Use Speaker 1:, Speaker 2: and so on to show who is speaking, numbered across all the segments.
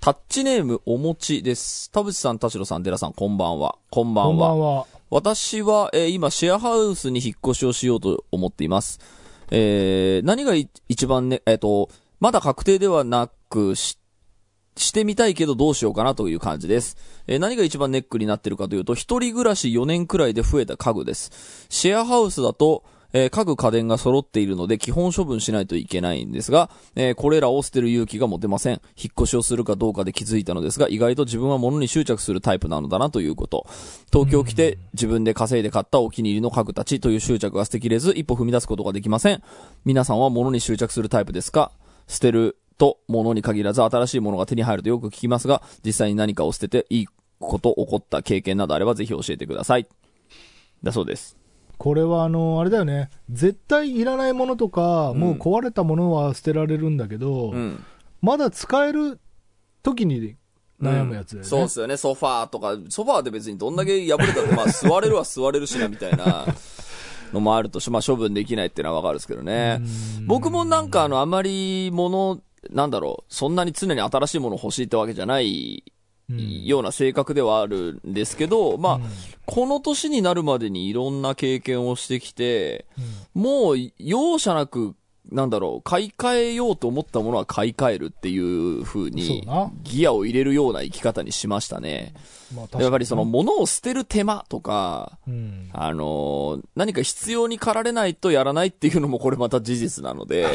Speaker 1: タッチネームおもちです。田淵さん、田代さん、寺さん、こんばんは。こんばんは。
Speaker 2: こんばんは。
Speaker 1: 私は、えー今、シェアハウスに引っ越しをしようと思っています。えー何がい一番ね、えっ、と、まだ確定ではなくし、してみたいけどどうしようかなという感じです。えー何が一番ネックになってるかというと、一人暮らし4年くらいで増えた家具です。シェアハウスだと、えー家具家電が揃っているので基本処分しないといけないんですが、えーこれらを捨てる勇気が持てません。引っ越しをするかどうかで気づいたのですが、意外と自分は物に執着するタイプなのだなということ。東京来て自分で稼いで買ったお気に入りの家具たちという執着が捨てきれず、一歩踏み出すことができません。皆さんは物に執着するタイプですか？捨てると物に限らず新しいものが手に入るとよく聞きますが、実際に何かを捨てていいこと起こった経験などあればぜひ教えてください。だそうです。
Speaker 2: これはあの、あれだよね。絶対いらないものとか、もう壊れたものは捨てられるんだけど、
Speaker 1: うん。
Speaker 2: まだ使える時に悩むやつだよね。
Speaker 1: そうっすよね、ソファーとか、ソファーで別にどんだけ破れたって、まあ 座れるは座れるしな、みたいなのもあるとし、まあ処分できないっていうのはわかるんですけどね。僕もなんかあの、あまり物、なんだろう、そんなに常に新しいもの欲しいってわけじゃない
Speaker 2: うん
Speaker 1: ような性格ではあるんですけど、まあ、この年になるまでにいろんな経験をしてきて、もう容赦なく、なんだろう、買い替えようと思ったものは買い替えるっていう風にギアを入れるような生き方にしましたね。
Speaker 2: まあ
Speaker 1: やっぱりその物を捨てる手間とか、
Speaker 2: うん。
Speaker 1: あのー何か必要に駆られないとやらないっていうのもこれまた事実なので、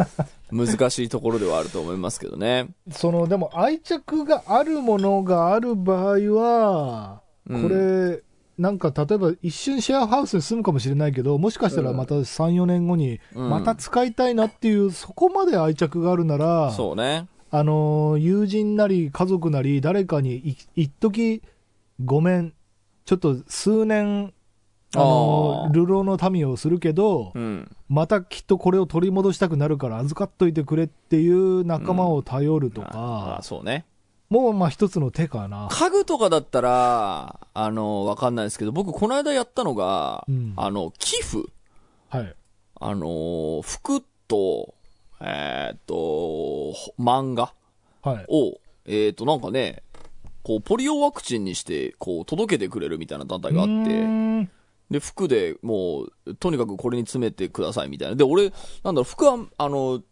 Speaker 1: 難しいところではあると思いますけどね。
Speaker 2: その、でも愛着があるものがある場合は、
Speaker 1: うん
Speaker 2: これ、なんか例えば一瞬シェアハウスに住むかもしれないけど、もしかしたらまた3、4年後に、
Speaker 1: うん
Speaker 2: また使いたいなっていう、そこまで愛着があるなら、
Speaker 1: そうね。
Speaker 2: あのー友人なり家族なり誰かにい一時ごめん、ちょっと数年、あの流浪の民をするけど、
Speaker 1: うん。
Speaker 2: またきっとこれを取り戻したくなるから預かっといてくれっていう仲間を頼ると
Speaker 1: あ
Speaker 2: か
Speaker 1: あ、そうね。
Speaker 2: もうまあ一つの手かな。
Speaker 1: 家具とかだったら、あの、わかんないですけど、僕この間やったのが、
Speaker 2: うん
Speaker 1: あの、寄付
Speaker 2: はい。
Speaker 1: あの、服と、えーっと、ほ漫画
Speaker 2: はい。
Speaker 1: を、えーっと、なんかね、こう、ポリオワクチンにして、こう、届けてくれるみたいな団体があって、
Speaker 2: ん
Speaker 1: で、服でもう、とにかくこれに詰めてくださいみたいな。で、俺、なんだろう、服は、あの、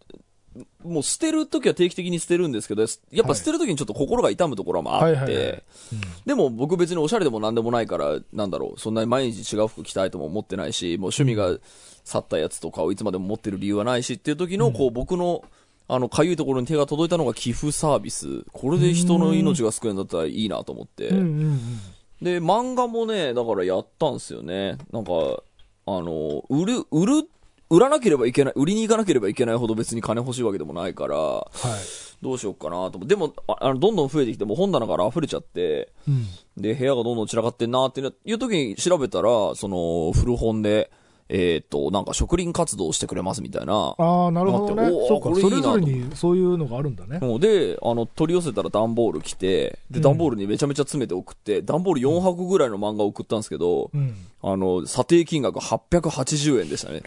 Speaker 1: もう捨てるときは定期的に捨てるんですけど、やっぱ捨てるときにちょっと心が痛むところもあって、でも僕別におしゃれでもなんでもないから、なんだろう、そんなに毎日違う服着たいとも思ってないし、もう趣味が去ったやつとかをいつまでも持ってる理由はないしっていう時の、こう僕の、あの、かゆいところに手が届いたのが寄付サービス。これで人の命が救えるんだったらいいなと思って。で、漫画もね、だからやったんですよね。なんか、あの、売る、売る、売らなければいけない、売りに行かなければいけないほど別に金欲しいわけでもないから、
Speaker 2: はい。
Speaker 1: どうしようかなと思って。でも、ああの、どんどん増えてきて、もう本棚から溢れちゃって、
Speaker 2: うん。
Speaker 1: で、部屋がどんどん散らかってんなっていう時に調べたら、その、古本で、えっ、と、なんか植林活動をしてくれますみたいな。
Speaker 2: ああ、なるほどねそうか。
Speaker 1: これいいな
Speaker 2: それぞれにそういうのがあるんだね。
Speaker 1: もうで、あの、取り寄せたら段ボール来て、で、
Speaker 2: うん
Speaker 1: 段ボールにめちゃめちゃ詰めて送って、段ボール4箱ぐらいの漫画を送ったんですけど、
Speaker 2: うん。
Speaker 1: あの、査定金額880円でしたね。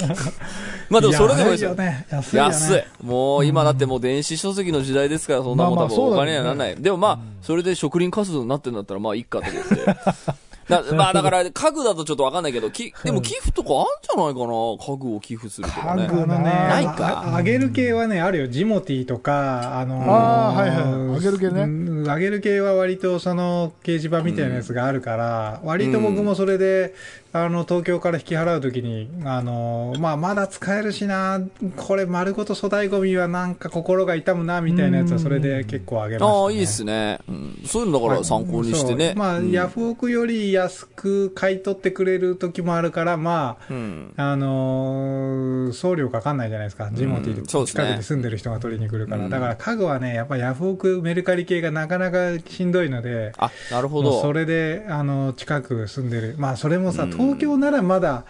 Speaker 1: まあでもそれでもいいですよ。
Speaker 3: 安いよね。安いよね。
Speaker 1: 安い。もう今だってもう電子書籍の時代ですから、そんなもん
Speaker 2: まあまあ
Speaker 1: 多分お金にはならない。でもまあ、それで植林活動になってんだったらまあいいかと思って。だまあだから家具だとちょっとわかんないけど、き でも寄付とかあんじゃないかな？家具を寄付するとかね。
Speaker 3: あのね、
Speaker 1: ないか。
Speaker 3: ああげる系はね、あるよ。ジモティーとか、あのー
Speaker 2: あーはいはい。あげる系ね。
Speaker 3: うんあげる系は割とその掲示板みたいなやつがあるから、割と僕もそれで、あの、東京から引き払うときに、あのーまあ、まだ使えるしな、これ丸ごと粗大ゴミはなんか心が痛むな、みたいなやつはそれで結構あげました、ね。
Speaker 1: ああ、いいっすね。うん。そういうのだから参考にしてね。
Speaker 3: まあ、
Speaker 1: うん
Speaker 3: ヤフオクより安く買い取ってくれる時もあるから、まあ、
Speaker 1: うん。
Speaker 3: あのー送料かかんないじゃないですか。ジモティーで近くに住んでる人が取りに来るから。
Speaker 1: うん
Speaker 3: だから家具はね、やっぱヤフオク、メルカリ系がなかなかしんどいので、
Speaker 1: あ、なるほ
Speaker 3: もうそ
Speaker 1: ど。
Speaker 3: れで、あの、近く住んでる。まあ、それもさ、
Speaker 1: うん
Speaker 3: 東京ならまだ、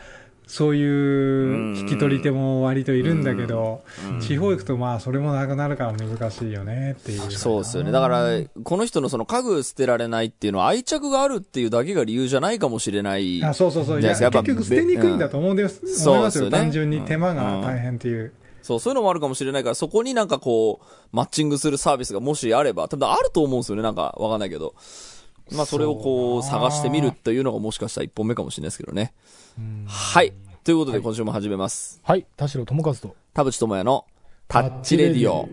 Speaker 3: そういう引き取り手も割といるんだけど、
Speaker 1: うん
Speaker 3: 地方行くとまあ、それもなくなるから難しいよねっていう。
Speaker 1: そうですよね。だから、この人のその家具捨てられないっていうのは愛着があるっていうだけが理由じゃないかもしれない。
Speaker 3: あそうそうそう。いや結局捨てにくいんだと思うんです。
Speaker 1: うん。そうですよね
Speaker 3: 単純に手間が大変っていう。
Speaker 1: そう、そういうのもあるかもしれないから、そこになんかこう、マッチングするサービスがもしあれば、多分あると思うんですよね、なんかわかんないけど。まあ、それをこう、探してみるというのがもしかしたら一本目かもしれないですけどね。はい。ということで、今週も始めます。
Speaker 2: はい、田代智和と。
Speaker 1: 田淵智也のタッチレディオ。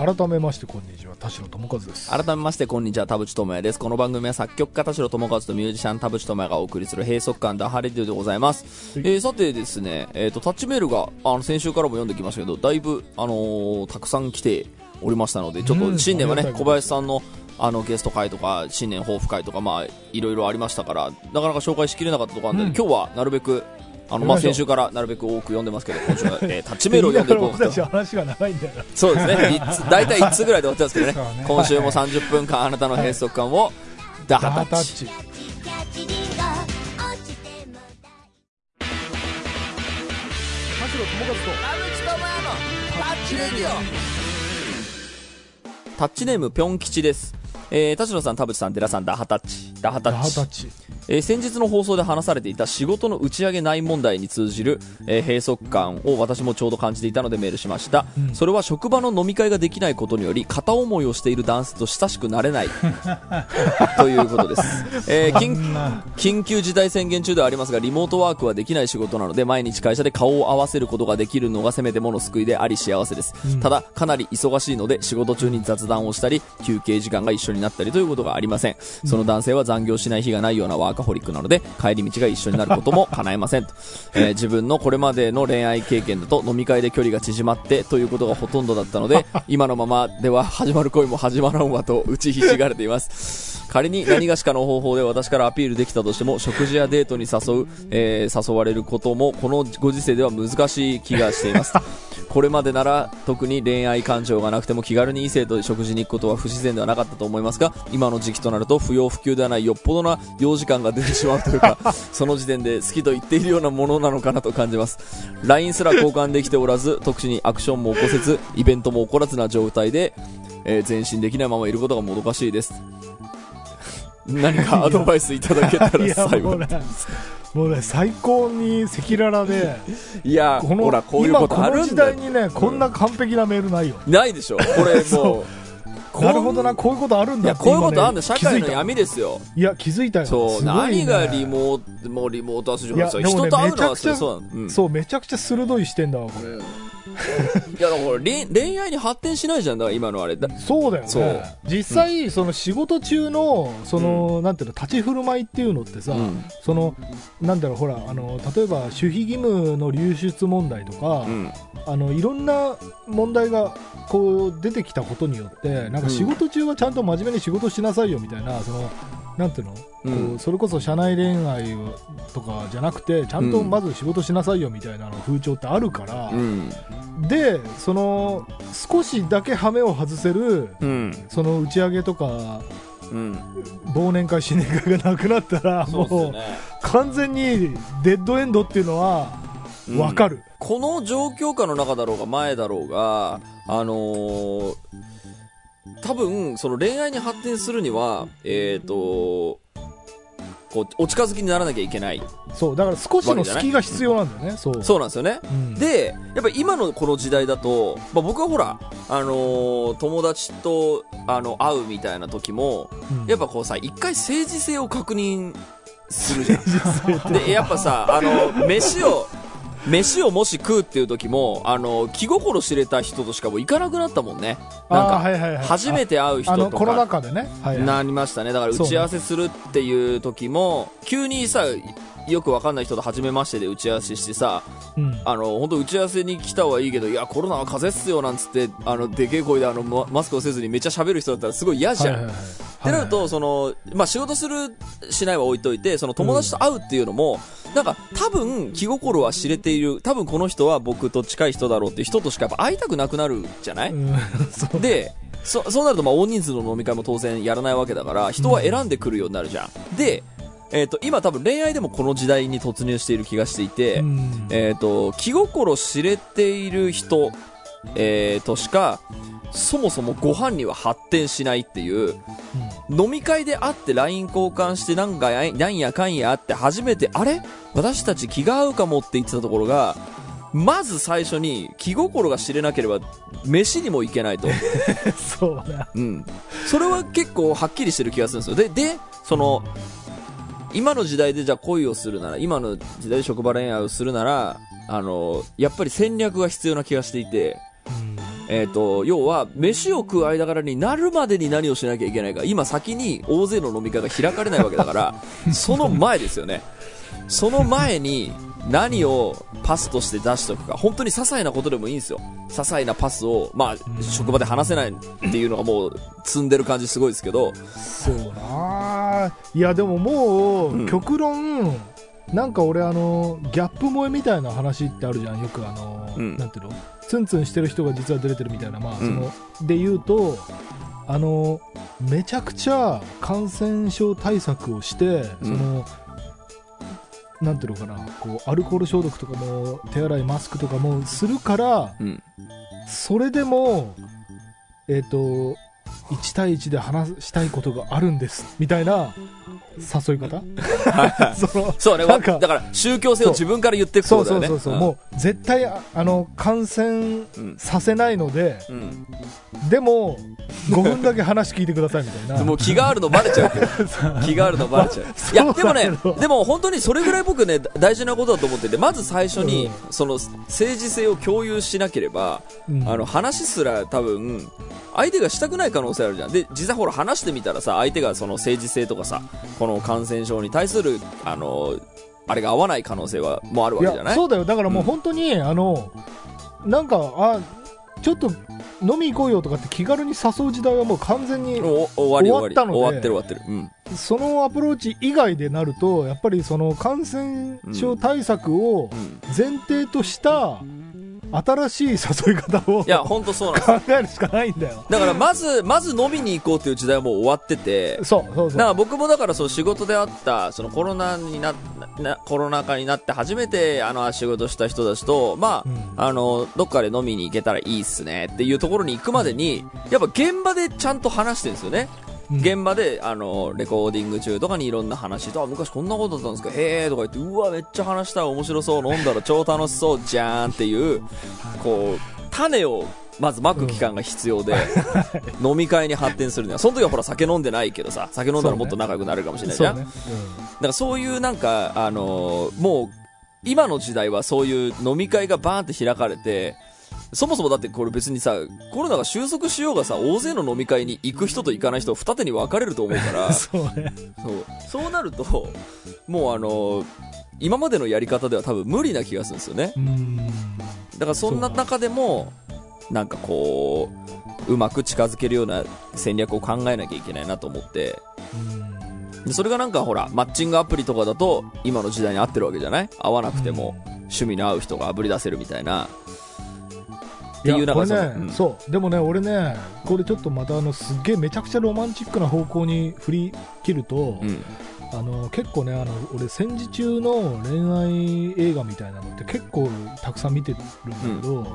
Speaker 2: 改めまして、こんにちは。田代智和です。
Speaker 1: 改めまして、こんにちは、田淵智也です。この番組は作曲家田代智和とミュージシャン田淵智也がお送りする閉塞感ダハレディオでございます。
Speaker 2: はい
Speaker 1: えーさてですね、えっ、と、タッチメールが、あの、先週からも読んできましたけど、だいぶ、あのーたくさん来ておりましたので、ちょっと
Speaker 2: うん
Speaker 1: 新年はね、小林さんの、あの、ゲスト会とか、新年抱負会とか、まあ、いろいろありましたから、なかなか紹介しきれなかったところあるんで、
Speaker 2: うん
Speaker 1: 今日はなるべく、あの、まあ、先週からなるべく多く読んでますけど、今週は、えータッチメールを読んでいこうかと。
Speaker 2: 話が長いんだよな。
Speaker 1: そうですね。大体1つぐらいで終わっちゃうんですけどね。
Speaker 3: ね
Speaker 1: 今週も30分間あなたの閉塞感を、ダ
Speaker 2: ダ
Speaker 1: ハタッチ。
Speaker 2: タッチ
Speaker 1: ネームぴょん吉です。えー、田代さん、田淵さん、寺さん、ダハタッチ。ダハタッチ
Speaker 2: ハタッ。チ。
Speaker 1: えー先日の放送で話されていた仕事の打ち上げない問題に通じる、えー閉塞感を私もちょうど感じていたのでメールしました、
Speaker 2: うん
Speaker 1: それは職場の飲み会ができないことにより片思いをしている男性と親しくなれない ということです、えー緊急事態宣言中ではありますがリモートワークはできない仕事なので毎日会社で顔を合わせることができるのがせめてもの救いであり幸せです、
Speaker 2: うん
Speaker 1: ただかなり忙しいので仕事中に雑談をしたり休憩時間が一緒になったりということがありません。その男性は残業しない日がないようなワーカホリックなので帰り道が一緒になることも叶えませんと、えー自分のこれまでの恋愛経験だと飲み会で距離が縮まってということがほとんどだったので 今のままでは始まる恋も始まらんわと打ちひしがれています。仮に何がしかの方法で私からアピールできたとしても食事やデートに誘う、えー誘われることもこのご時世では難しい気がしています。これまでなら特に恋愛感情がなくても気軽に異性と食事に行くことは不自然ではなかったと思いますが今の時期となると不要不急ではないよっぽどな用時間が出てしまうというか その時点で好きと言っているようなものなのかなと感じます。LINE すら交換できておらず特殊にアクションも起こせずイベントも起こらずな状態で、えー前進できないままいることがもどかしいです。何かアドバイスいただけたら
Speaker 2: いや、
Speaker 1: 幸い。
Speaker 2: もうね、もうね、最高に赤裸々で、
Speaker 1: いや
Speaker 2: この、
Speaker 1: ほらこういうことあ
Speaker 2: 今この時代にね、こんな完璧なメールないよ。
Speaker 1: ないでしょ。これもう
Speaker 2: なるほどな、こういうことあるんだって
Speaker 1: こういうことあるんだ。社会の闇ですよ。
Speaker 2: いや、気づいたよ。
Speaker 1: そう、何がリモートもうリモートはする
Speaker 2: いやでもね
Speaker 1: 人と会うのはそう、
Speaker 2: めちゃくちゃ鋭い視点だわ、これ。
Speaker 1: いやだから恋恋愛に発展しないじゃんだから今のあれ。だ
Speaker 2: そうだよ
Speaker 1: そう。
Speaker 2: ね。実際、その仕事中の、その、なんていうの、立ち振る舞いっていうのってさ、
Speaker 1: うん。
Speaker 2: その、なんだろう、ほら、あの、例えば、守秘義務の流出問題とか、
Speaker 1: うん。
Speaker 2: あの、いろんな問題が、こう、出てきたことによって、なんか仕事中はちゃんと真面目に仕事しなさいよ、みたいな、その、なんていうの、
Speaker 1: うん。
Speaker 2: こうそれこそ社内恋愛とかじゃなくて、ちゃんとまず仕事しなさいよ、みたいなの風潮ってあるから、
Speaker 1: うん。
Speaker 2: で、その、少しだけ羽目を外せる、
Speaker 1: うん。
Speaker 2: その打ち上げとか、
Speaker 1: うん。
Speaker 2: 忘年会、新年会がなくなったら、もう
Speaker 1: ね。
Speaker 2: 完全にデッドエンドっていうのは分かる。
Speaker 1: この状況下の中だろうが前だろうがあのー多分その恋愛に発展するにはえっ、とこうお近づきにならなきゃいけない。
Speaker 2: そう、だから少しの隙が必要なんだよね、そう。
Speaker 1: そうなんですよね。
Speaker 2: うん。
Speaker 1: で、やっぱり今のこの時代だと、まあ、僕はほら、あのー友達と、あの、会うみたいな時も、
Speaker 2: うん。
Speaker 1: やっぱこうさ、一回政治性を確認するじゃん。で、やっぱさ、あの、飯を、飯をもし食うっていう時も、あの、気心知れた人としかもう行かなくなったもんね。なんか、
Speaker 2: はいはいはい
Speaker 1: 初めて会う人とか。
Speaker 2: コロナ禍でね、はいはい
Speaker 1: なりましたね。だから打ち合わせするっていう時も、急にさ、よくわかんない人と初めましてで打ち合わせしてさ、
Speaker 2: うん。
Speaker 1: あの、本当打ち合わせに来たはいいけど、いや、コロナは風邪っすよ、なんつって、あの、でけえ声であの、ママスクをせずにめっちゃ喋る人だったらすごい嫌じゃん。
Speaker 2: はいはいはい
Speaker 1: ってなると、その、まあ、仕事する、しないは置いといて、その友達と会うっていうのも、なんか、多分、気心は知れている、多分この人は僕と近い人だろうっていう人としかやっぱ会いたくなくなるじゃない、
Speaker 2: うん。そう。
Speaker 1: で、そ、そうなると、まあ、大人数の飲み会も当然やらないわけだから、人は選んでくるようになるじゃん。で、えっ、と、今多分恋愛でもこの時代に突入している気がしていて、
Speaker 2: うん
Speaker 1: えっ、と、気心知れている人、えーとしか、そもそもご飯には発展しないっていう、飲み会で会って LINE 交換してなんかやなんやかんやあって初めて、あれ？私たち気が合うかもって言ってたところが、まず最初に気心が知れなければ飯にも行けないと。
Speaker 2: そうね。
Speaker 1: うん。それは結構はっきりしてる気がするんですよ。で、で、その、今の時代でじゃあ恋をするなら、今の時代で職場恋愛をするなら、あの、やっぱり戦略が必要な気がしていて、えっ、と、要は、飯を食う間柄になるまでに何をしなきゃいけないか。今先に大勢の飲み会が開かれないわけだから、その前ですよね。その前に何をパスとして出しておくか。本当に些細なことでもいいんですよ。些細なパスを、まあ、職場で話せないっていうのがもう積んでる感じすごいですけど、
Speaker 2: そうな。あいやでももう、
Speaker 1: うん
Speaker 2: 極論なんか俺あのギャップ萌えみたいな話ってあるじゃんよくあの、
Speaker 1: うん。
Speaker 2: なんていうの？ツンツンしてる人が実は出れてるみたいなまあそ
Speaker 1: うん。
Speaker 2: の、で言うとあのめちゃくちゃ感染症対策をして、
Speaker 1: うん。
Speaker 2: そのなんていうのかなこうアルコール消毒とかも手洗いマスクとかもするから
Speaker 1: うん。
Speaker 2: それでもえっ、と1対1で話したいことがあるんですみたいな誘い方？その
Speaker 1: そうね、だから宗教性を自分から言っていく
Speaker 2: そう
Speaker 1: だよね。
Speaker 2: そうそうそう、もう絶対ああの感染
Speaker 1: うん。
Speaker 2: させないので
Speaker 1: うん。
Speaker 2: でも5分だけ話聞いてくださいみたいな
Speaker 1: もう気があるのバレちゃうけど。気があるのバレちゃう。いや、でもねでも本当にそれぐらい僕ね、大事なことだと思ってて、まず最初に、
Speaker 2: う
Speaker 1: その政治性を共有しなければ、
Speaker 2: うん
Speaker 1: あの、話すら多分、相手がしたくない可能性あるじゃん。で、実際ほら話してみたらさ、相手がその政治性とかさ、この感染症に対する、あの、あれが合わない可能性は、もうあるわ
Speaker 2: い
Speaker 1: けじゃない？
Speaker 2: やそうだよだからもう本当に、あのなんかあちょっと飲み行こうよとかって気軽に誘う時代はもう完全に
Speaker 1: お終わ
Speaker 2: ったので
Speaker 1: 終わってる終わってる。うん。
Speaker 2: そのアプローチ以外でなるとやっぱりその感染症対策を
Speaker 1: うん。
Speaker 2: 前提とした新しい誘い方を
Speaker 1: いや、ほんとそうなん
Speaker 2: 考えるしかないんだよ。
Speaker 1: だからまず、まず飲みに行こうっていう時代はもう終わってて、
Speaker 2: そうそうそう。
Speaker 1: だから僕もだからその仕事であった、そのコロナにな、なコロナ禍になって初めてあの仕事した人たちと、まあ、
Speaker 2: うん。
Speaker 1: あの、どっかで飲みに行けたらいいっすねっていうところに行くまでに、やっぱ現場でちゃんと話してるんですよね。
Speaker 2: うん。
Speaker 1: 現場で、あの、レコーディング中とかにいろんな話と、あ、昔こんなことだったんですかへーとか言って、うわ、めっちゃ話したい、面白そう、飲んだら 超楽しそうじゃーんっていう、こう、種を、まずまく期間が必要で、飲み会に発展するには、その時はほら酒飲んでないけどさ、酒飲んだらもっと仲良くなるかもしれないじゃん。
Speaker 2: そうね。
Speaker 1: だからそういうなんか、あのーもう、今の時代はそういう飲み会がバーンって開かれて、そもそもだってこれ別にさ、コロナが収束しようがさ、大勢の飲み会に行く人と行かない人二手に分かれると思うから、そ
Speaker 2: そうね。
Speaker 1: う。そうなると、もうあのー今までのやり方では多分無理な気がするんですよね。
Speaker 2: うん。
Speaker 1: だからそんな中でも、なんかこう、うまく近づけるような戦略を考えなきゃいけないなと思って、でそれがなんかほら、マッチングアプリとかだと、今の時代に合ってるわけじゃない？合わなくても、趣味の合う人があぶり出せるみたいな。っていう
Speaker 2: いやこれね
Speaker 1: うん。
Speaker 2: そう。でもね俺ねこれちょっとまたあのすっげえめちゃくちゃロマンチックな方向に振り切ると、
Speaker 1: うん。
Speaker 2: あの結構ねあの俺戦時中の恋愛映画みたいなのって結構たくさん見てるんだけど、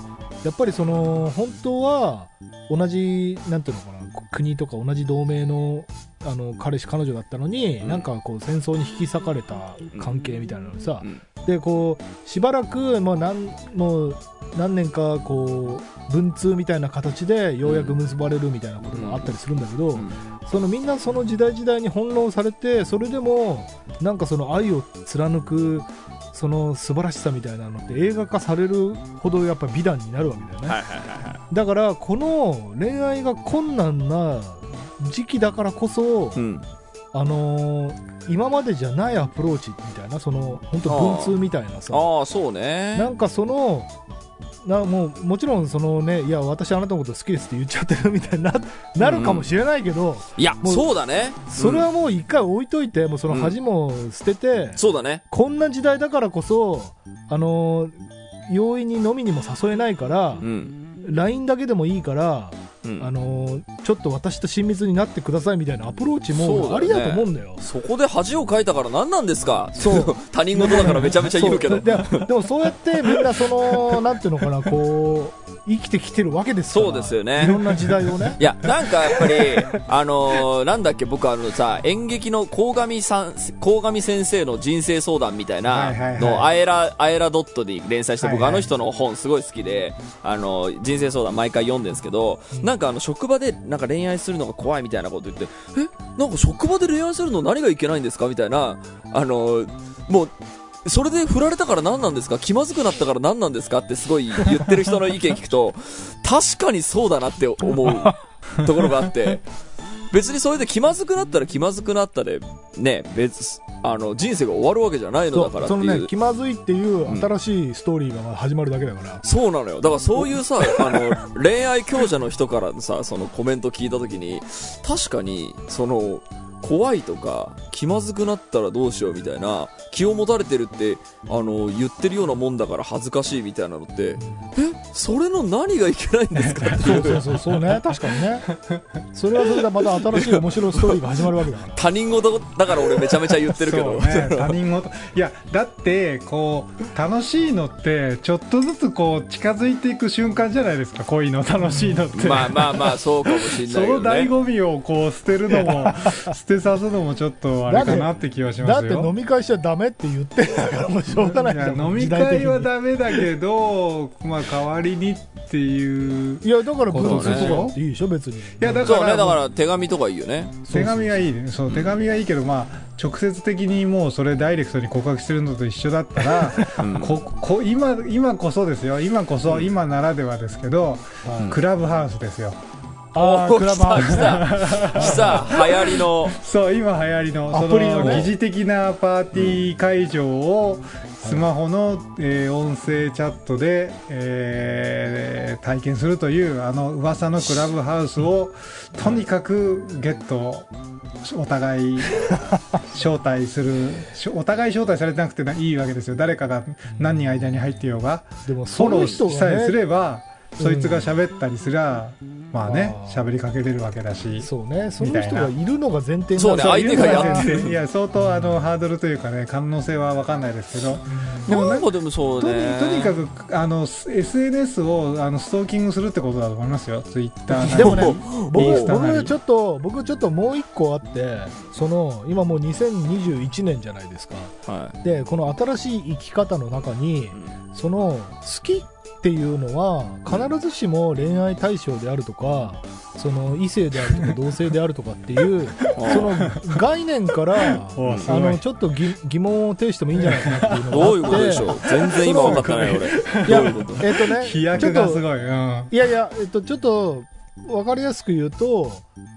Speaker 2: やっぱりその本当は同じなんていうのかな国とか同じ同盟のあの彼氏彼女だったのに、
Speaker 1: うん。
Speaker 2: なんかこう戦争に引き裂かれた関係みたいなのさ、
Speaker 1: うん。
Speaker 2: でこうしばらくもう何もう何年かこう文通みたいな形でようやく結ばれるみたいなことがあったりするんだけど、
Speaker 1: うん
Speaker 2: そのみんなその時代時代に翻弄されてそれでもなんかその愛を貫くその素晴らしさみたいなのって映画化されるほどやっぱ美談になるわけだよね、
Speaker 1: はいはいはいは
Speaker 2: だからこの恋愛が困難な時期だからこそ、
Speaker 1: い。うん。
Speaker 2: あのー今までじゃないアプローチみたいなその本当文通みたいなさ
Speaker 1: ああ、そうね。
Speaker 2: なんかそのなもうもちろんそのねいや私あなたのこと好きですって言っちゃってるみたいにななるかもしれないけど、
Speaker 1: いや、
Speaker 2: もう
Speaker 1: そうだね。
Speaker 2: それは
Speaker 1: うん
Speaker 2: もう一回置いといてもうその恥も捨てて、
Speaker 1: そうだね。
Speaker 2: こんな時代だからこそあのー容易に飲みにも誘えないから、
Speaker 1: うん。
Speaker 2: LINE だけでもいいから、
Speaker 1: うん。
Speaker 2: あのーちょっと私と親密になってくださいみたいなアプローチもありだと思うんだよ。
Speaker 1: そこで恥をかいたから何なんですか？
Speaker 2: そう
Speaker 1: 他人事だからめちゃめちゃ言うけど。
Speaker 2: ででもそうやってみんなその、なんていうのかな、こう、生きてきてるわけです。
Speaker 1: そうですよね
Speaker 2: いろんな時代をね。
Speaker 1: いや、なんかやっぱり、あのーなんだっけ、僕あのさ、演劇の鴻上さん、鴻上先生の人生相談みたいなの、アエラ、アエラドットで連載して、僕
Speaker 3: はいはい
Speaker 1: あの人の本すごい好きで、あの、人生相談毎回読んでるんですけど、なんかあの、職場でなんか恋愛するのが怖いみたいなこと言って、え？なんか職場で恋愛するの何がいけないんですか？みたいな、あの、もう、それで振られたから何なんですか？気まずくなったから何なんですか？ってすごい言ってる人の意見聞くと、確かにそうだなって思うところがあって、別にそれで気まずくなったら気まずくなったで、ね、別、あの、人生が終わるわけじゃないのだからっていう。
Speaker 2: そのね、気まずいっていう新しいストーリーが始まるだけだから。
Speaker 1: そうなのよ。だからそういうさ、あの、恋愛強者の人からのさ、そのコメント聞いたときに、確かに、その、怖いとか、気まずくなったらどうしようみたいな、気を持たれてるって、あの、言ってるようなもんだから恥ずかしいみたいなのって、え？それの何がいけないんですかって
Speaker 2: そ
Speaker 1: いうう。
Speaker 2: そうそう、そうね。確かにね。それはそれでまた新しい面白いストーリーが始まるわけだから。
Speaker 1: 他人事だから俺めちゃめちゃ言ってるけど。
Speaker 3: そうね、他人事いやだってこう楽しいのってちょっとずつこう近づいていく瞬間じゃないですか恋の楽しいのって、
Speaker 1: まあまあまあ、そうかもしん
Speaker 3: そ
Speaker 1: ないね。
Speaker 3: の醍醐味をこう捨てるのも捨てさすのもちょっとあれかなって気はしますよ
Speaker 2: だって飲み会しちゃダメって言ってんだからもうしょうがない
Speaker 3: い
Speaker 2: じゃん。
Speaker 3: や飲み会はダメだけど、まあ、代わりにっていう
Speaker 2: いやだから文通
Speaker 1: そうね。
Speaker 2: とかっていいでしょ別に。
Speaker 3: いやだから
Speaker 1: ね、だから手紙とかいいよね。
Speaker 3: 手紙がいいね。そう手紙がいいけど、まあ、直接的にもうそれダイレクトに告白してるのと一緒だったら、
Speaker 1: うん。
Speaker 3: ここ今今こそですよ。今こそ、今ならではですけど、
Speaker 1: うん。
Speaker 3: クラブハウスですよ
Speaker 2: あークラブハウ
Speaker 1: 来
Speaker 2: ス
Speaker 1: た、来た、流行りの、
Speaker 3: そう今流行りの
Speaker 2: ア
Speaker 3: そ
Speaker 2: の
Speaker 3: 疑似的なパーティー会場をスマホの、えー音声チャットで、えー体験するというあの噂のクラブハウスをとにかくゲットお互い招待する。し お互い招待されてなくていいわけですよ。誰かが何人間に入ってようが。
Speaker 2: でも
Speaker 3: フォロー
Speaker 2: その人
Speaker 3: さえすれば、そいつが喋ったりすりゃ、まあね喋りかけれるわけだし
Speaker 2: そうね。その人がいるのが前提になる。
Speaker 1: そうね相手がやって
Speaker 3: いや相当あのハードルというかね可能性は分かんないですけど。で
Speaker 1: で
Speaker 3: もな
Speaker 1: んかでもそう
Speaker 3: とに
Speaker 1: ね。
Speaker 3: とにかくあの SNS をあのストーキングするってことだと思いますよ。ツイッター
Speaker 2: でもね僕僕ちょっと僕ちょっともう一個あってその今もう2021年じゃないですか。
Speaker 1: は
Speaker 2: でこの新しい生き方の中に
Speaker 1: い。
Speaker 2: その好きっていうのは必ずしも恋愛対象であるとかその異性であるとか同性であるとかっていう その概念から あのちょっと疑疑問を呈してもいいんじゃないかなっていうのが
Speaker 1: どういうことでしょう？全然今分かってない俺。
Speaker 2: いやえっ、とね
Speaker 3: 飛躍がすごい、うん、
Speaker 2: いやいや、えっと、ちょっと、わかりやすく言うと、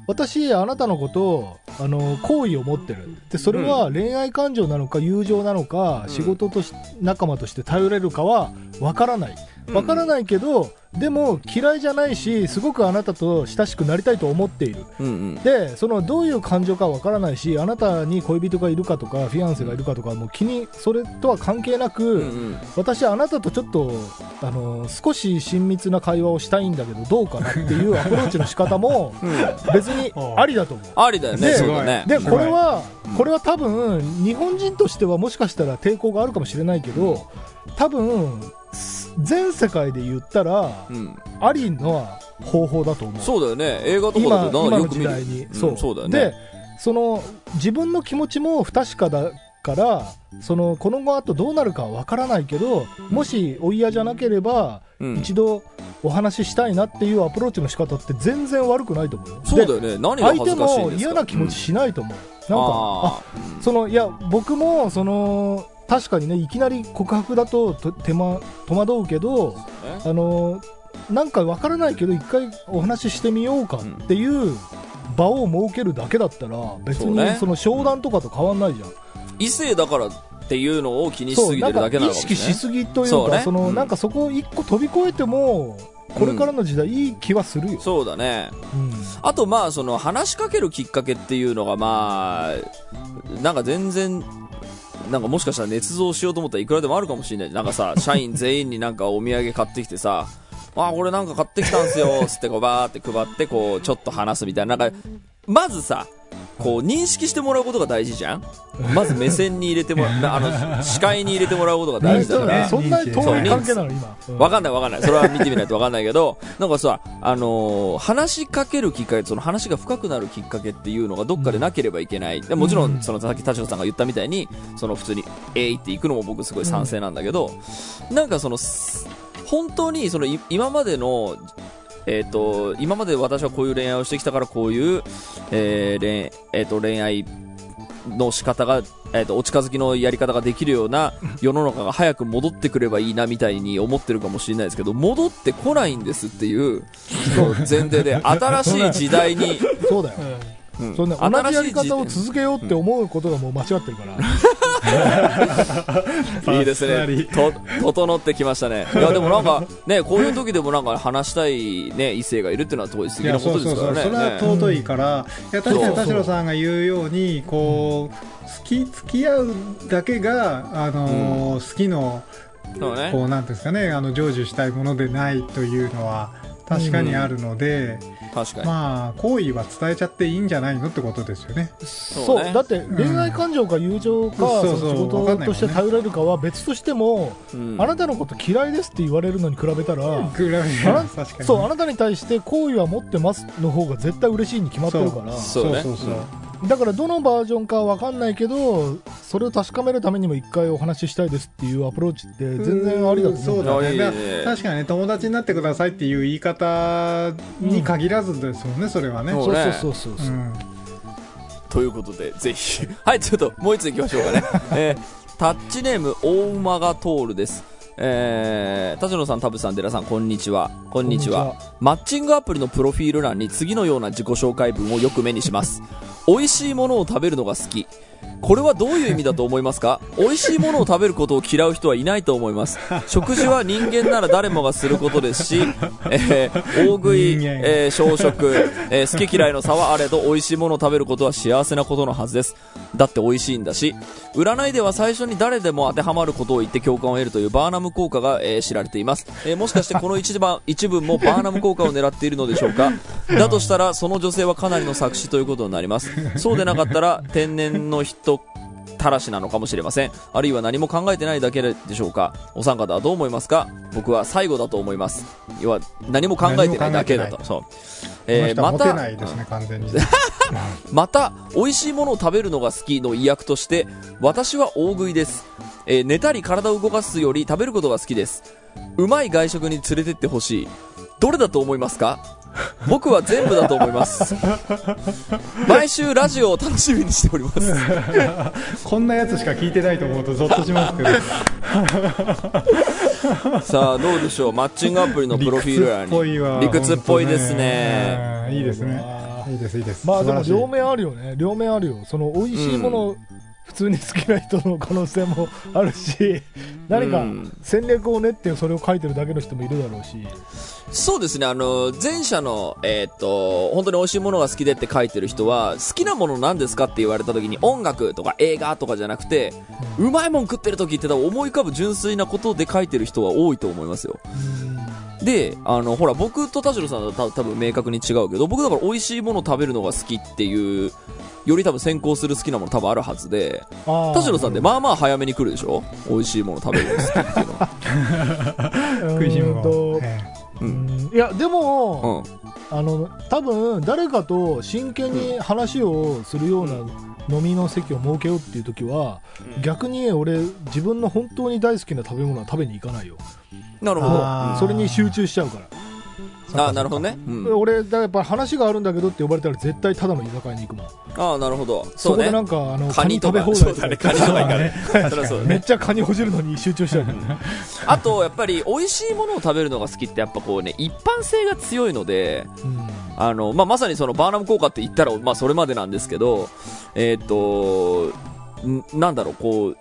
Speaker 2: 私、あなたのことを、あの、好意を持ってる。で、それは恋愛感情なのか、友情なのか、
Speaker 1: うん
Speaker 2: 仕事とし、仲間として頼れるかは、わからない。わからないけど、でも、嫌いじゃないし、すごくあなたと親しくなりたいと思っている。
Speaker 1: うんうん。
Speaker 2: で、その、どういう感情かわからないし、あなたに恋人がいるかとか、フィアンセがいるかとか、もう気に、それとは関係なく、
Speaker 1: うんうん。
Speaker 2: 私あなたとちょっとあの少し親密な会話をしたいんだけどどうかなっていうアプローチの仕方も
Speaker 1: うん
Speaker 2: 別にありだと思う
Speaker 1: ありだよね、
Speaker 2: で
Speaker 1: ね。
Speaker 2: でこれは
Speaker 1: うん
Speaker 2: これは多分日本人としてはもしかしたら抵抗があるかもしれないけど多分全世界で言ったら
Speaker 1: うん。
Speaker 2: ありの方法だと思う。
Speaker 1: そうだよね。映画とか
Speaker 2: 今
Speaker 1: だと
Speaker 2: 今の。時代に、
Speaker 1: うん
Speaker 2: そう。
Speaker 1: そうだよね。
Speaker 2: でその自分の気持ちも不確かだからそのこの後あとどうなるかは分からないけどもしお嫌じゃなければ、
Speaker 1: うん。
Speaker 2: 一度お話ししたいなっていうアプローチの仕方って全然悪くないと思う
Speaker 1: そうだよね。何が恥
Speaker 2: 相手も嫌な気持ちしないと思う、なんかあ
Speaker 1: あ
Speaker 2: そのいや僕もその確かにねいきなり告白だとと手間戸惑うけど
Speaker 1: ー
Speaker 2: あのなんかわからないけど一回お話ししてみようかっていう場を設けるだけだったら別
Speaker 1: そうね
Speaker 2: にその商談とかと変わんないじゃん。
Speaker 1: 異性だからっていうのを気にし
Speaker 2: そうなんか
Speaker 1: すぎてるだけなの
Speaker 2: 意
Speaker 1: かも。
Speaker 2: 識しすぎという
Speaker 1: そうね
Speaker 2: かその
Speaker 1: うん
Speaker 2: なんかそこを一個飛び越えてもこれからの時代いい気はするよ。
Speaker 1: そうだね。
Speaker 2: うん
Speaker 1: あとまあその話しかけるきっかけっていうのがまあなんか全然なんかもしかしたら捏造しようと思ったらいくらでもあるかもしれないなんかさ社員全員になんかお土産買ってきてさああ、これなんか買ってきたんすよ、つってこうバーって配って、こう、ちょっと話すみたいな。なんか、まずさ、こう、認識してもらうことが大事じゃん？まず目線に入れてもらう、あの、視界に入れてもらうことが大事だから。
Speaker 2: そんなに遠い関係なの？今。うん。
Speaker 1: わかんないわかんない。それは見てみないとわかんないけど、なんかさ、あのー話しかけるきっかけ、その話が深くなるきっかけっていうのがどっかでなければいけない。でもちろん、そのさっき田代さんが言ったみたいに、その普通に、えいって行くのも僕すごい賛成なんだけど、なんかその、す本当にそのい今までの、えっ、と、今まで私はこういう恋愛をしてきたからこういう、えー恋えーと恋愛の仕方が、えー、とお近づきのやり方ができるような世の中が早く戻ってくればいいなみたいに思ってるかもしれないですけど戻ってこないんですっていう前提で新しい時代に、
Speaker 2: そうだよ
Speaker 1: うん。
Speaker 2: そんな同じやり方を続けようって思うことがもう間違ってるから。
Speaker 1: いいですね。と整ってきましたね。いやでもなんかねこういう時でもなんか話したい、ね、異性がいるっていうのはすごい素
Speaker 3: いや
Speaker 1: 敵なこと
Speaker 3: そうそうそう、
Speaker 1: ですからね。
Speaker 3: それは
Speaker 1: ね
Speaker 3: 尊いから、いや確かに田代さんが言うように、こう、好き、付き合うだけが、あのー好きの、
Speaker 1: そうね。
Speaker 3: こう、なんていうんですかね、あの、成就したいものでないというのは、確かにあるので、
Speaker 1: 確かに、
Speaker 3: まあ、好意は伝えちゃっていいんじゃないのってことですよね。
Speaker 2: そう
Speaker 1: ね。
Speaker 2: だって恋愛感情か友情か、
Speaker 3: うん
Speaker 2: その仕事として頼れるかは別としても、
Speaker 1: うん。
Speaker 2: あなたのこと嫌いですって言われるのに比べたら、
Speaker 3: 比べ
Speaker 2: あな
Speaker 3: 確。
Speaker 2: そうあなたに対して好意は持ってますの方が絶対嬉しいに決まってるから。
Speaker 1: そうね
Speaker 3: そうそうそう
Speaker 2: だからどのバージョンかわかんないけどそれを確かめるためにも一回お話ししたいですっていうアプローチって全然ありだと思
Speaker 3: そううだね確かにね友達になってくださいっていう言い方に限らずですもんね、それはね
Speaker 1: そう
Speaker 2: そうそうそうそうそう、
Speaker 3: うん
Speaker 1: ということで、ぜひ。はい、ちょっと、もう一つ行きましょうかね。えー、タッチネーム、大馬が通るです。えー、田代さん、田淵さん、寺さん、こんにちは。こんにちは。マッチングアプリのプロフィール欄に次のような自己紹介文をよく目にします。美味しいものを食べるのが好き。これはどういう意味だと思いますか？美味しいものを食べることを嫌う人はいないと思います。食事は人間なら誰もがすることですし、えー大食い、えー小食、えー好き嫌いの差はあれど美味しいものを食べることは幸せなことのはずです。だって美味しいんだし、占いでは最初に誰でも当てはまることを言って共感を得るというバーナム効果が、えー知られています。えーもしかしてこの一番 一文もバーナム効果を狙っているのでしょうか？だとしたらその女性はかなりの作詞ということになります。そうでなかったら天然の人たらしなのかもしれません。あるいは何も考えてないだけでしょうかお三方はどう思いますか？僕は最後だと思います。要は何も考えてないだけだと。そう。えーまた、
Speaker 3: ね、完全に
Speaker 1: また、美味しいものを食べるのが好きの意訳として、私は大食いです。えー寝たり体を動かすより食べることが好きです。うまい外食に連れてってほしい。どれだと思いますか？僕は全部だと思います。毎週ラジオを楽しみにしております。
Speaker 3: こんなやつしか聞いてないと思うとゾッとしますけど。
Speaker 1: さあ、どうでしょう。マッチングアプリのプロフィール欄
Speaker 3: 理屈っぽい
Speaker 1: に。
Speaker 3: わ。
Speaker 1: 理屈っぽいです
Speaker 3: 本
Speaker 1: ね。
Speaker 3: いいですね。
Speaker 2: あ
Speaker 3: いいですいいです。
Speaker 2: まあでも両面あるよね。両面あるよ。その美味しいもの、普通に好きな人の可能性もあるし何か
Speaker 1: うん。
Speaker 2: 戦略を練ってそれを書いてるだけの人もいるだろうし。
Speaker 1: そうですね、あの、前者の、えーっと、本当に美味しいものが好きでって書いてる人は、好きなもの何ですかって言われた時に音楽とか映画とかじゃなくて、うまいもん食ってる時って多分思い浮かぶ純粋なことで書いてる人は多いと思いますよ。で、あの、ほら、僕と田代さんはた多分明確に違うけど、僕だから美味しいもの食べるのが好きっていう、より多分先行する好きなもの多分あるはずで、
Speaker 2: あー
Speaker 1: 田代さんってまあまあ早めに来るでしょ？美味しいもの食べるの好きっていうのは。
Speaker 3: 食いしん坊。え
Speaker 1: う。
Speaker 2: うん。んいやでも、
Speaker 1: うん。
Speaker 2: あの多分誰かと真剣に話をするような飲みの席を設けようっていう時は、逆に俺自分の本当に大好きな食べ物は食べに行かないよ。
Speaker 1: なるほど。
Speaker 2: それに集中しちゃうから
Speaker 1: ああ、なるほどね。うん。
Speaker 2: 俺だやっぱ話があるんだけどって呼ばれたら絶対ただの居酒屋に行くもん。
Speaker 1: ああ、なるほど。
Speaker 2: そこでなん
Speaker 1: か、
Speaker 2: かあの
Speaker 1: カニとか。
Speaker 2: 食べ放題
Speaker 1: そうだね。カニとかね。
Speaker 2: めっちゃカニほじるのに集中しちゃう
Speaker 1: あと、やっぱり、美味しいものを食べるのが好きって、やっぱこうね、一般性が強いので、
Speaker 2: うん。
Speaker 1: あの、まあ、まさにそのバーナム効果って言ったら、まあ、それまでなんですけど、えっ、と、んなんだろう、こう、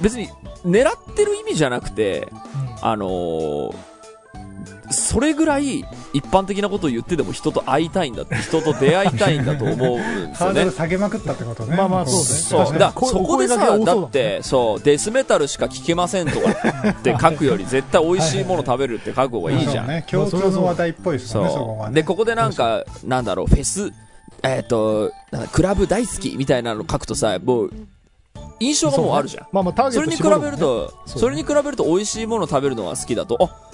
Speaker 1: 別に、狙ってる意味じゃなくて、あのーそそれぐらい一般的なことを言ってでも人と会いたいんだって、人と出会いたいんだと思うんですよね。
Speaker 3: 下げまくったってことね。
Speaker 2: まあまあそうね
Speaker 1: そう。だ
Speaker 2: こ
Speaker 1: そこでさ、
Speaker 2: だ
Speaker 1: って、そう、デスメタルしか聞けませんとかって書くより、絶対美味しいもの食べるって書く方がいいじゃん。
Speaker 3: そうね。共通の話題っぽいですよね、そこ。
Speaker 1: で、ここでなんか、なんだろう、フェス、えっ、と、なんかクラブ大好きみたいなの書くとさ、もう、印象がもうあるじゃん。
Speaker 2: まあまあ
Speaker 1: それに比べると、
Speaker 2: そ
Speaker 1: れに比べると美味しいもの食べるのが好きだと、あ、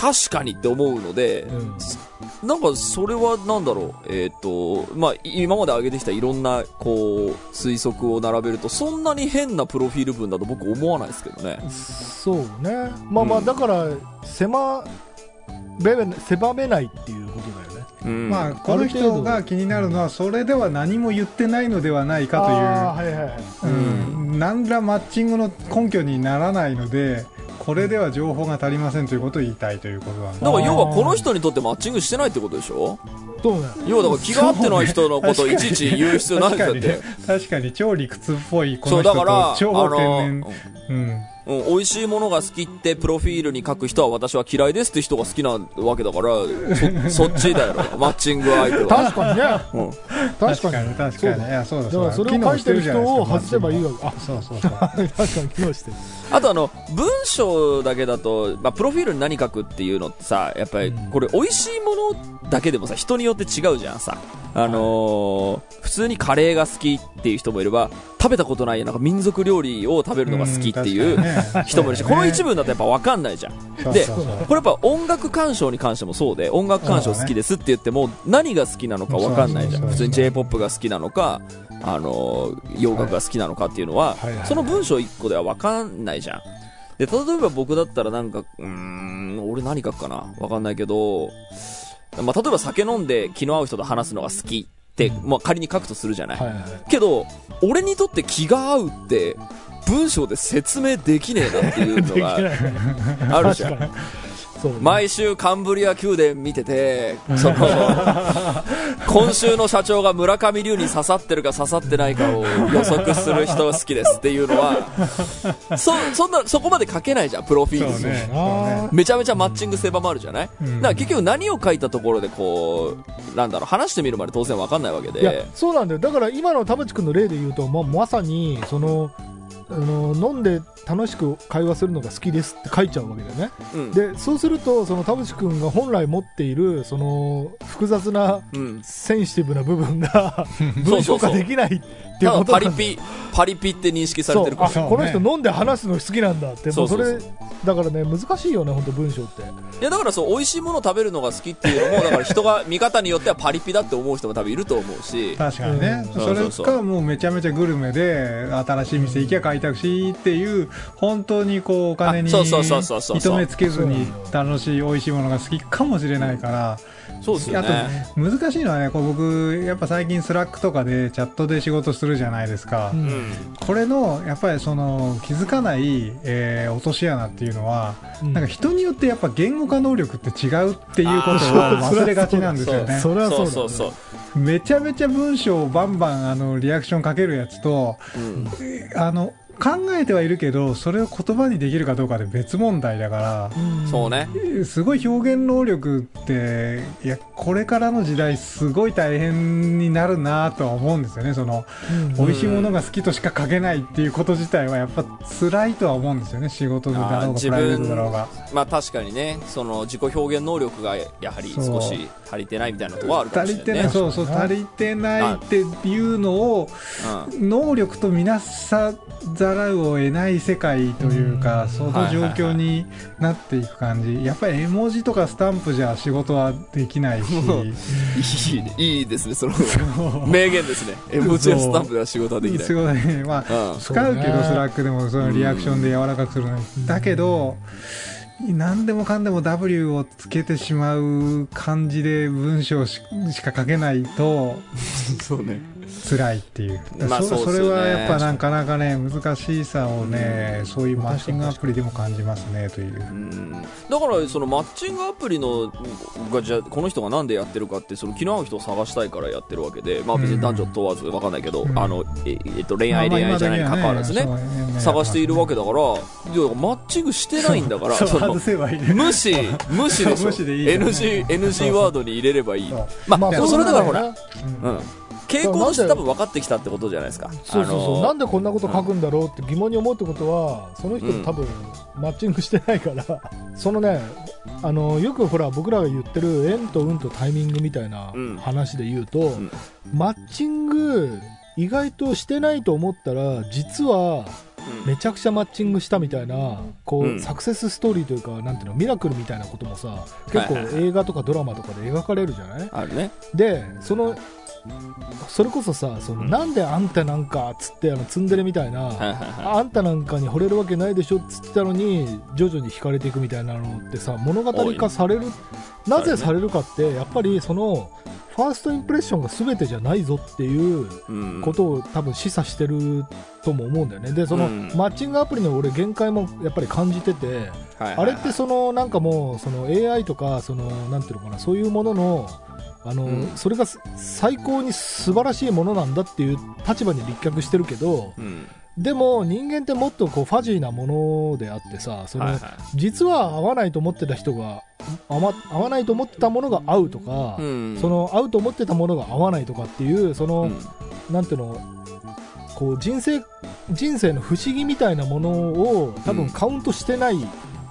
Speaker 1: 確かにって思うので、
Speaker 2: うん。
Speaker 1: なんかそれはなんだろう、えっ、と、まあ、今まで挙げてきたいろんな、こう、推測を並べると、そんなに変なプロフィール文だと僕思わないですけどね。
Speaker 2: そうね。まあまあ
Speaker 1: うん。
Speaker 2: だから狭め狭めないっていうことだよね。
Speaker 1: うん。
Speaker 3: まあ、この人が気になるのは、それでは何も言ってないのではないか
Speaker 2: あーはいはいはい
Speaker 3: という、うん、何らマッチングの根拠にならないので、これでは情報が足りませんということを言いたいということなんで
Speaker 1: だから要はこの人にとってマッチングしてないってことでしょ？
Speaker 2: そうね
Speaker 1: 要はだから気が合ってない人のことをいちいち言う必要ないんだって。
Speaker 3: 確かに超理屈っぽいこの人と超
Speaker 1: あ
Speaker 3: 天然
Speaker 1: の、
Speaker 3: うん
Speaker 1: うん、美味しいものが好きってプロフィールに書く人は私は嫌いですって人が好きなわけだから、そ そっちだよ、マッチング相手は。
Speaker 2: 確かにね。
Speaker 1: うん。
Speaker 2: 確かに。
Speaker 3: に確かにそう。だ
Speaker 2: だ
Speaker 3: そうだ。
Speaker 2: からそれを書いてる人を外せばいいわけ。あ
Speaker 3: そうそうそう。
Speaker 2: 確かに機能してる。
Speaker 1: あとあの、文章だけだと、まあ、プロフィールに何書くっていうのってさ、やっぱり
Speaker 2: うん、
Speaker 1: これ美味しいものだけでもさ、人によって違うじゃんさ。あのー普通にカレーが好きっていう人もいれば、食べたことないなんか民族料理を食べるのが好きっていう人もいるし、この一
Speaker 3: 部
Speaker 1: 文だとやっぱ分かんないじゃん。で、これやっぱ音楽鑑賞に関してもそうで、音楽鑑賞好きですって言っても、何が好きなのか分かんないじゃん。普通に J-POP が好きなのか、あのー洋楽が好きなのかっていうのはその文章一個では分かんないじゃん。で、例えば僕だったらなんか、うーん、俺何書くかな？分かんないけど、まあ、例えば酒飲んで気の合う人と話すのが好きって、まあ、仮に書くとするじゃない。
Speaker 2: はいはいはい。
Speaker 1: けど、俺にとって気が合うって、文章で説明できねえなっていうのがあるじゃん。
Speaker 2: ね。
Speaker 1: 毎週カンブリア宮殿見てて、その、今週の社長が村上龍に刺さってるか刺さってないかを予測する人が好きですっていうのは、そ、そんな、そこまで書けないじゃん、プロフィール。
Speaker 3: ね。
Speaker 1: めちゃめちゃマッチング狭まるじゃない、
Speaker 3: うん。
Speaker 1: だから結局何を書いたところでこう、なんだろう、話してみるまで当然わかんないわけ
Speaker 2: いや
Speaker 1: で。
Speaker 2: そうなんだよ。だから今の田淵君の例で言うと、まあ、まさにそのあの飲んで楽しく会話するのが好きですって書いちゃうわけだよね。
Speaker 1: うん。
Speaker 2: でそうするとその田淵君が本来持っているその複雑な
Speaker 1: うん。
Speaker 2: センシティブな部分が 文章化できないっていうことなんだ。
Speaker 1: パリピ、パリピって認識されてるから。
Speaker 2: この人飲んで話すの好きなんだって。もうそれ
Speaker 1: そう。そう
Speaker 2: だからね難しいよね本当文章って。
Speaker 1: いやだからそう美味しいものを食べるのが好きっていうのも だから人が見方によってはパリピだって思う人も多分いると思うし。
Speaker 3: 確かにね、
Speaker 1: うん。
Speaker 3: それかもうめちゃめちゃグルメで新しい店行きゃ開拓しっていう本当にこうお金に糸目つけずに楽しい美味しいものが好きかもしれないから。
Speaker 1: そうですよ
Speaker 3: あと
Speaker 1: ね
Speaker 3: 難しいのはねこう僕やっぱ最近 Slackとかでチャットで仕事するじゃないですか、
Speaker 2: うん。
Speaker 1: うん
Speaker 3: これのやっぱりその気づかない、えー落とし穴っていうのは、
Speaker 2: うん。
Speaker 3: なんか人によってやっぱ言語化能力って違うっていうことを忘れがちなんですよね。
Speaker 2: それはそうだ
Speaker 1: そうそう。
Speaker 3: めちゃめちゃ文章をバンバンあのリアクションかけるやつと
Speaker 1: うん、
Speaker 3: あの考えてはいるけどそれを言葉にできるかどうかで別問題だから
Speaker 2: うん
Speaker 1: そうね。
Speaker 3: すごい表現能力っていやこれからの時代すごい大変になるなとは思うんですよね。その
Speaker 2: うん。
Speaker 3: 美味しいものが好きとしか書けないっていうこと自体はやっぱ辛いとは思うんですよね。仕事だろうがプライベートだろうが。
Speaker 1: まあ確かにねその自己表現能力がやはり少し足りてないみたいなところはあるかもしれないね。
Speaker 3: そうそう足りてないっていうのを能力とみなさざるを得ない世界というか、
Speaker 2: うん。
Speaker 3: その状況になっていく感じ、やっぱり絵文字とかスタンプじゃ仕事はできないし、
Speaker 1: うんいいねいいですねその名言ですね。絵文字やスタンプでは仕事はできない。
Speaker 3: すごいね、まあ、
Speaker 1: うん。
Speaker 3: 使うけど、 Slackでもそのリアクションで柔らかくするのに、だけど、何でもかんでも W をつけてしまう感じで文章ししか書けないと
Speaker 1: そうね。
Speaker 3: 辛いっていう、
Speaker 1: まあ
Speaker 3: そ
Speaker 1: ね。
Speaker 3: それはやっぱなかなかね難しさをね、そういうマッチングアプリでも感じますねという。
Speaker 1: うん。だからそのマッチングアプリのがじゃあこの人がなんでやってるかってその気の合う人を探したいからやってるわけで、まあ、別に男女問わずわかんないけど、
Speaker 3: うん。
Speaker 1: あのええっと、恋愛恋愛じゃないに関わらずね、探しているわけだから、いやマッチングしてないんだから、
Speaker 3: 外せばいいね。
Speaker 1: 無視、無視でしょ。
Speaker 3: 無視でいい
Speaker 1: NG、NG ワードに入れればいい。まあ、
Speaker 2: まあ
Speaker 1: それだからほら、
Speaker 2: そう
Speaker 1: うん。傾向として多分分かってきたってことじゃないですか。
Speaker 2: そうそうそう、なんでこんなこと書くんだろうって疑問に思うってことは、その人と多分マッチングしてないから、そのね、あのよくほら、僕らが言ってる縁と運とタイミングみたいな
Speaker 1: うん
Speaker 2: 話で言うと、
Speaker 1: ん
Speaker 2: マッチング、意外としてないと思ったら、実はめちゃくちゃマッチングしたみたいな、こう、
Speaker 1: うん。
Speaker 2: サクセスストーリーというか、なんていうの、ミラクルみたいなこともさ、結構映画とかドラマとかで描かれるじゃない？
Speaker 1: あるね。
Speaker 2: でそのそれこそさその、なんであんたなんかっつってあのツンデレみたいな、
Speaker 1: はいはいは
Speaker 2: あんたなんかに惚れるわけないでしょっつってたのに徐々に惹かれていくみたいなのってさ物語化されるなぜされるかってやっぱりそのファーストインプレッションが全てじゃないぞっていう。ことを多分示唆してるとも思うんだよねでその、
Speaker 1: うん
Speaker 2: マッチングアプリの俺限界もやっぱり感じてて、
Speaker 1: はいはいはい
Speaker 2: あれってそのなんかもうその AI とかそのなんていうのかなそういうもののあの、
Speaker 1: うん
Speaker 2: それがす最高に素晴らしいものなんだっていう立場に立脚してるけど
Speaker 1: うん。
Speaker 2: でも人間ってもっとこうファジーなものであってさその、
Speaker 1: はいはい
Speaker 2: 実は合わないと思ってた人が合わ合わないと思ってたものが合うとか、
Speaker 1: うん。
Speaker 2: その合うと思ってたものが合わないとかっていうその、
Speaker 1: うん、
Speaker 2: なんていうのこう人生人生の不思議みたいなものを多分カウントしてない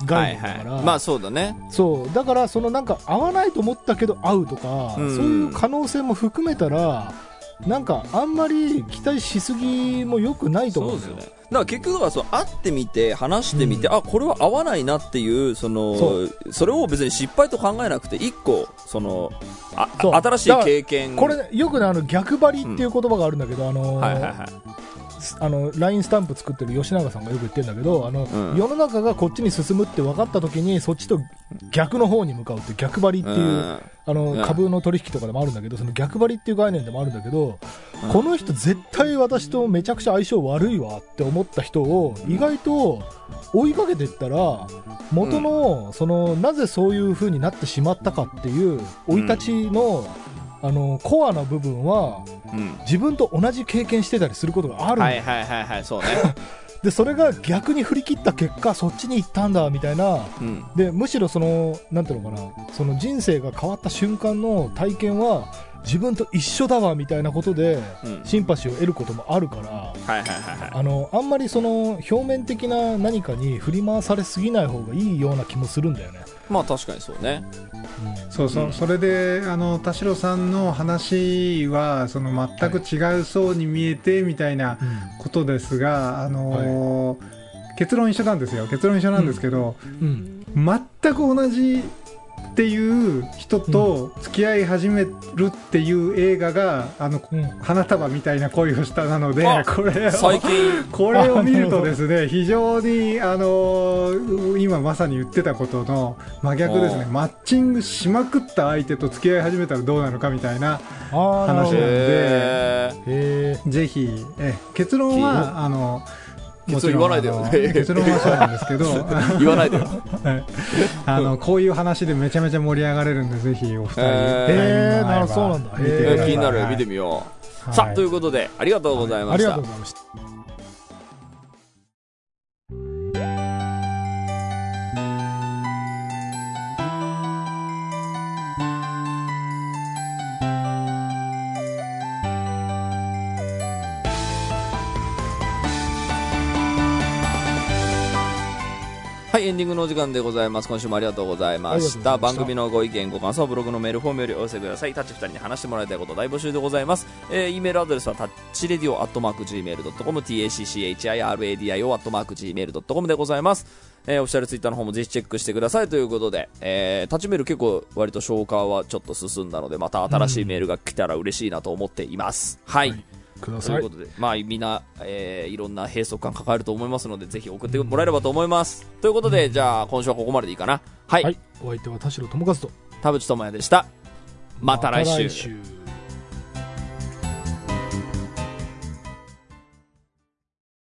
Speaker 2: 概念だから、
Speaker 1: はいはい。まあそうだね。
Speaker 2: そうだからそのなんか合わないと思ったけど合うとか、
Speaker 1: うん
Speaker 2: そういう可能性も含めたらなんかあんまり期待しすぎも良くないと思うんですよ
Speaker 1: そうですよね。だから結局はそう会ってみて話してみて、
Speaker 2: うん
Speaker 1: あこれは合わないなっていうその
Speaker 2: そ
Speaker 1: それを別に失敗と考えなくて一個そのあ新しい経験。
Speaker 2: これねよくねあの逆張りっていう言葉があるんだけど、あのー
Speaker 1: はいはいはい
Speaker 2: あの LINE スタンプ作ってる吉永さんがよく言ってるんだけどあの、
Speaker 1: うん
Speaker 2: 世の中がこっちに進むって分かった時にそっちと逆の方に向かうって逆張りっていう、
Speaker 1: うん。
Speaker 2: あの、
Speaker 1: うん。
Speaker 2: 株の取引とかでもあるんだけどその逆張りっていう概念でもあるんだけど、
Speaker 1: うん。
Speaker 2: この人絶対私とめちゃくちゃ相性悪いわって思った人を意外と追いかけていったら元のそのなぜそういう風になってしまったかっていう生い立ちのあのコアな部分は
Speaker 1: うん。
Speaker 2: 自分と同じ経験してたりすることがあるんだよ
Speaker 1: はいはいはいはいそうね。
Speaker 2: でそれが逆に振り切った結果そっちに行ったんだみたいな。
Speaker 1: うん。
Speaker 2: でむしろそのなんていうのかな。その人生が変わった瞬間の体験は自分と一緒だわみたいなことで
Speaker 1: うん。
Speaker 2: シンパシーを得ることもあるから
Speaker 1: はいはいはいはい。
Speaker 2: あのあんまりその表面的な何かに振り回されすぎない方がいいような気もするんだよね。
Speaker 1: まあ確かにそうね。
Speaker 3: そうそう、
Speaker 1: うん
Speaker 3: それであの田代さんの話はその全く違うそうに見えてみたいなことですが、あのー結論一緒なんですよ。結論一緒なんですけど、
Speaker 2: うん。うん。
Speaker 3: 全く同じっていう人と付き合い始めるっていう映画があの
Speaker 2: うん。
Speaker 3: 花束みたいな恋をしたなので
Speaker 1: あ
Speaker 3: これを
Speaker 1: 最近。
Speaker 3: これを見るとですね 非常にあのー今まさに言ってたことの真逆ですね。
Speaker 1: お
Speaker 3: マッチングしまくった相手と付き合い始めたらどうなのかみたいな話なんでぜひえ結論はあの
Speaker 1: 結論言わないでよ。
Speaker 3: もちろんあの結論はそうなんですけど。
Speaker 1: ー 言わないでよ。
Speaker 3: はい。あのこういう話でめちゃめちゃ盛り上がれるんでぜひお二人。え
Speaker 2: ー。なるそうなんだ。
Speaker 1: えー気になる見てみようさあという
Speaker 3: こ
Speaker 1: ことでありがとうございま
Speaker 2: あり
Speaker 1: した
Speaker 2: がとうございました。
Speaker 1: のお時間でございます。今週もありがとうござ
Speaker 2: いました。
Speaker 1: 番組のご意見、ご感想はブログのメールフォームよりお寄せください。タッチ2人に話してもらいたいこと大募集でございます。えー、e メールアドレスはタッチレディオアットマーク Gmail.com、tacchiradio アットマーク Gmail.com でございます。えー、オフィシャルツイッターの方もぜひチェックしてくださいということで、えー、タッチメール結構割と消化はちょっと進んだので、また新しいメールが来たら嬉しいなと思っています。はい
Speaker 2: はいください
Speaker 1: というこ。とで、まあ、みんな、えーいろんな閉塞感抱えると思いますので、ぜひ送ってもらえればと思います。ということで、じゃあ、今週はここまででいいかな。はい。
Speaker 2: はい。お相手は田代智和と。
Speaker 1: 田淵智也でした。また来週。
Speaker 2: また来週